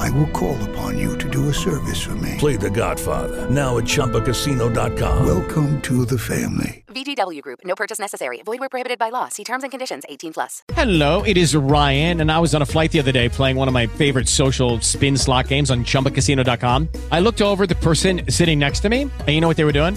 I will call upon you to do a service for me. Play The Godfather now at ChumbaCasino.com. Welcome to the family. VGW Group. No purchase necessary. Void where prohibited by law. See terms and conditions. 18 plus. Hello, it is Ryan, and I was on a flight the other day playing one of my favorite social spin slot games on ChumbaCasino.com. I looked over at the person sitting next to me, and you know what they were doing?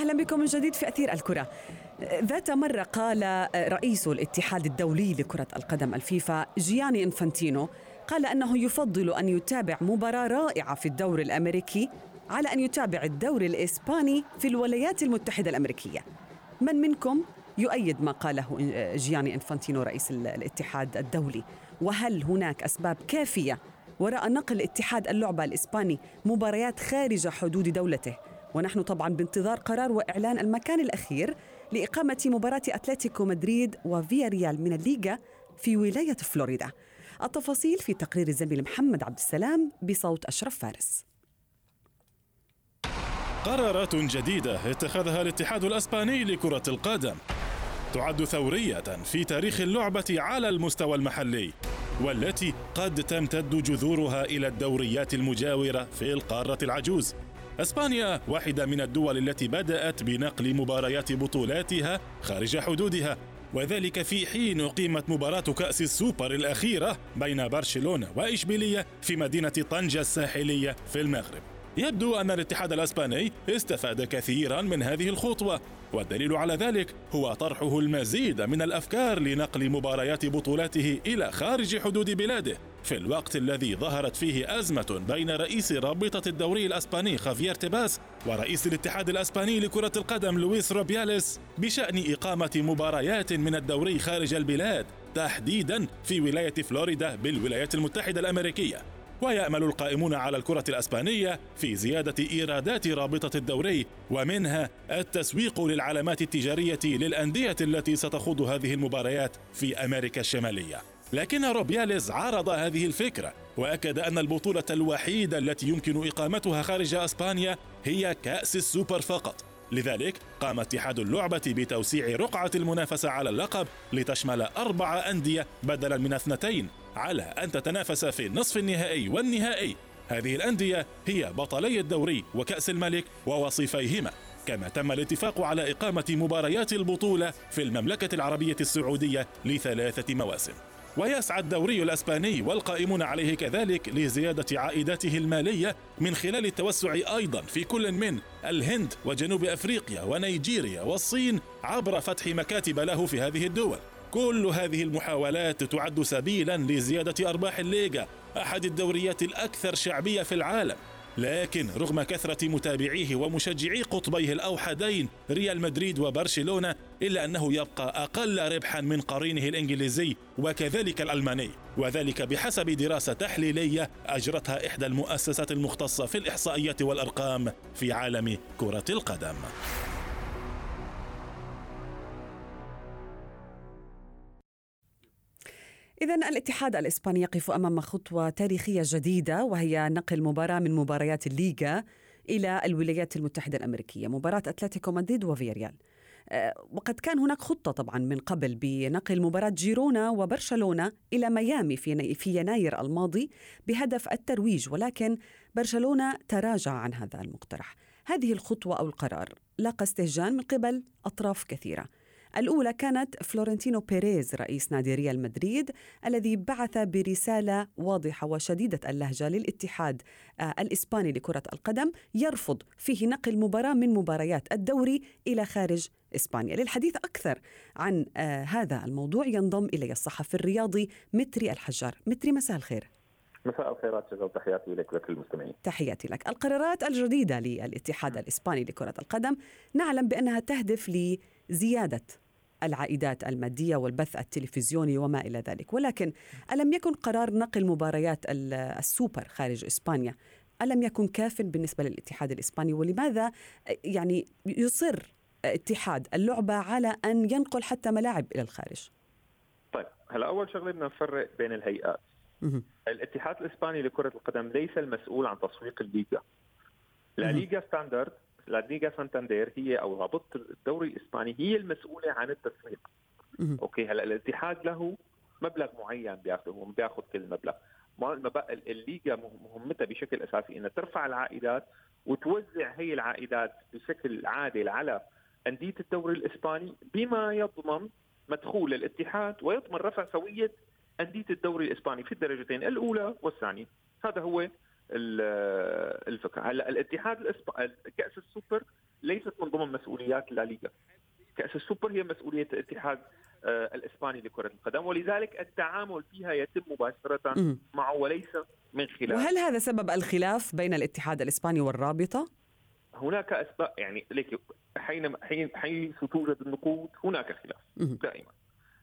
أثير الكرة أهلا بكم من جديد في أثير الكرة. ذات مرة قال رئيس الاتحاد الدولي لكرة القدم الفيفا جياني إنفانتينو قال أنه يفضل أن يتابع مباراة رائعة في الدوري الأمريكي على أن يتابع الدوري الإسباني في الولايات المتحدة الأمريكية. من منكم يؤيد ما قاله جياني إنفانتينو رئيس الاتحاد الدولي؟ وهل هناك أسباب كافية وراء نقل اتحاد اللعبة الإسباني مباريات خارج حدود دولته؟ ونحن طبعا بانتظار قرار وإعلان المكان الأخير لإقامة مباراة أتلتيكو مدريد وفيا ريال من الليغا في ولاية فلوريدا. التفاصيل في تقرير الزميل محمد عبد السلام بصوت أشرف فارس. قرارات جديدة اتخذها الاتحاد الأسباني لكرة القدم تعد ثورية في تاريخ اللعبة على المستوى المحلي والتي قد تمتد جذورها إلى الدوريات المجاورة في القارة العجوز إسبانيا واحدة من الدول التي بدأت بنقل مباريات بطولاتها خارج حدودها وذلك في حين أقيمت مباراة كأس السوبر الأخيرة بين برشلونة وإشبيلية في مدينة طنجة الساحلية في المغرب. يبدو أن الاتحاد الأسباني استفاد كثيرا من هذه الخطوة والدليل على ذلك هو طرحه المزيد من الأفكار لنقل مباريات بطولاته إلى خارج حدود بلاده. في الوقت الذي ظهرت فيه أزمة بين رئيس رابطة الدوري الأسباني خافير تيباس ورئيس الاتحاد الأسباني لكرة القدم لويس روبياليس بشأن إقامة مباريات من الدوري خارج البلاد تحديدا في ولاية فلوريدا بالولايات المتحدة الأمريكية. ويأمل القائمون على الكرة الأسبانية في زيادة إيرادات رابطة الدوري ومنها التسويق للعلامات التجارية للأندية التي ستخوض هذه المباريات في أمريكا الشمالية. لكن روبياليز عارض هذه الفكرة وأكد أن البطولة الوحيدة التي يمكن إقامتها خارج أسبانيا هي كأس السوبر فقط. لذلك قام اتحاد اللعبة بتوسيع رقعة المنافسة على اللقب لتشمل أربع أندية بدلا من اثنتين على أن تتنافس في النصف النهائي والنهائي. هذه الأندية هي بطلي الدوري وكأس الملك ووصيفيهما. كما تم الاتفاق على إقامة مباريات البطولة في المملكة العربية السعودية لثلاثة مواسم. ويسعى الدوري الأسباني والقائمون عليه كذلك لزيادة عائداته المالية من خلال التوسع أيضا في كل من الهند وجنوب أفريقيا ونيجيريا والصين عبر فتح مكاتب له في هذه الدول. كل هذه المحاولات تعد سبيلا لزيادة أرباح الليغا أحد الدوريات الأكثر شعبية في العالم لكن رغم كثرة متابعيه ومشجعي قطبيه الأوحدين ريال مدريد وبرشلونة إلا أنه يبقى أقل ربحا من قرينه الإنجليزي وكذلك الألماني وذلك بحسب دراسة تحليلية أجرتها إحدى المؤسسات المختصة في الإحصائيات والأرقام في عالم كرة القدم. إذا الاتحاد الإسباني يقف أمام خطوة تاريخية جديدة وهي نقل مباراة من مباريات الليغا إلى الولايات المتحدة الأمريكية مباراة أتلتيكو مدريد وفياريال وقد كان هناك خطة طبعا من قبل بنقل مباراة جيرونا وبرشلونة إلى ميامي في في يناير الماضي بهدف الترويج ولكن برشلونة تراجع عن هذا المقترح. هذه الخطوة أو القرار لاقى استهجان من قبل أطراف كثيرة. الأولى كانت فلورنتينو بيريز رئيس نادي ريال مدريد الذي بعث برسالة واضحة وشديدة اللهجة للاتحاد آه، الإسباني لكرة القدم يرفض فيه نقل مباراة من مباريات الدوري إلى خارج إسبانيا. للحديث أكثر عن آه، هذا الموضوع ينضم إلي الصحفي الرياضي متري الحجار. متري مساء الخير. مساء الخيرات شغل تحياتي لك ولكل المستمعين. تحياتي لك. القرارات الجديدة للاتحاد الإسباني لكرة القدم نعلم بأنها تهدف لزيادة العائدات المادية والبث التلفزيوني وما إلى ذلك. ولكن ألم يكن قرار نقل مباريات ال- السوبر خارج إسبانيا؟ ألم يكن كاف بالنسبة للاتحاد الإسباني؟ ولماذا يعني يصر اتحاد اللعبة على أن ينقل حتى ملاعب إلى الخارج؟ طيب هلا أول شغلة بدنا نفرق بين الهيئات. الاتحاد الإسباني لكرة القدم ليس المسؤول عن تسويق الليغا. لا ليغا ستاندرد لا ليغا سانتاندير هي أو رابطه الدوري الإسباني هي المسؤولة عن التسويق. OK هلأ الاتحاد له مبلغ معين بياخذه هو بياخذ كل مبلغ. الليغا مهمتها بشكل أساسي إنها ترفع العائدات وتوزع هي العائدات بشكل عادل على أندية الدوري الإسباني بما يضمن مدخول الاتحاد ويضمن رفع سوية أندية الدوري الإسباني في الدرجتين الأولى والثانية. هذا هو الفكرة هلا الاتحاد الإسب... كأس السوبر ليست من ضمن مسؤوليات الليغا كأس السوبر هي مسؤولية الاتحاد آه، الإسباني لكرة القدم ولذلك التعامل فيها يتم مباشرة. معه وليس من خلال وهل هذا سبب الخلاف بين الاتحاد الإسباني والرابطة؟ هناك أسباب يعني ليك حين حين حيث توجد النقود هناك خلاف. دائما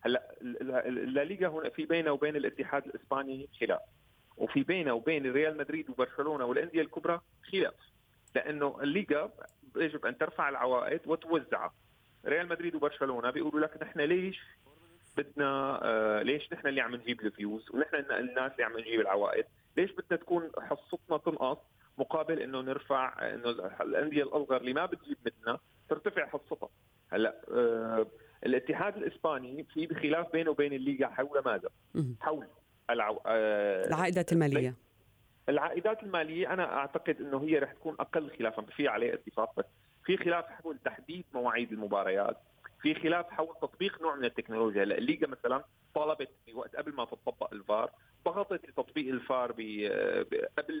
هلا ال- ال- الليغا هنا في بينه وبين الاتحاد الإسباني خلاف وفي بينه وبين ريال مدريد وبرشلونة والأندية الكبرى خلاف لأنه الليغا يجب أن ترفع العوائد وتوزعها ريال مدريد وبرشلونة بيقولوا لك نحن ليش بدنا آه ليش نحن اللي عم نجيب الفيوز ونحن الناس اللي عم نجيب العوائد؟ ليش بدنا تكون حصتنا تنقص مقابل إنه نرفع إنه الأندية الأصغر اللي ما بتجيب مثلنا ترتفع حصتها؟ هلأ آه الاتحاد الإسباني في خلاف بينه وبين الليغا حول ماذا؟ حول العو... آه العائدات المالية. العائدات المالية أنا أعتقد إنه هي رح تكون أقل خلافا. في عليه اتفاق بس. في خلاف حول تحديد مواعيد المباريات. في خلاف حول تطبيق نوع من التكنولوجيا. هلا الليغا مثلا طلبت في وقت قبل ما تطبق الفار ضغطت لتطبيق الفار ب- ب- قبل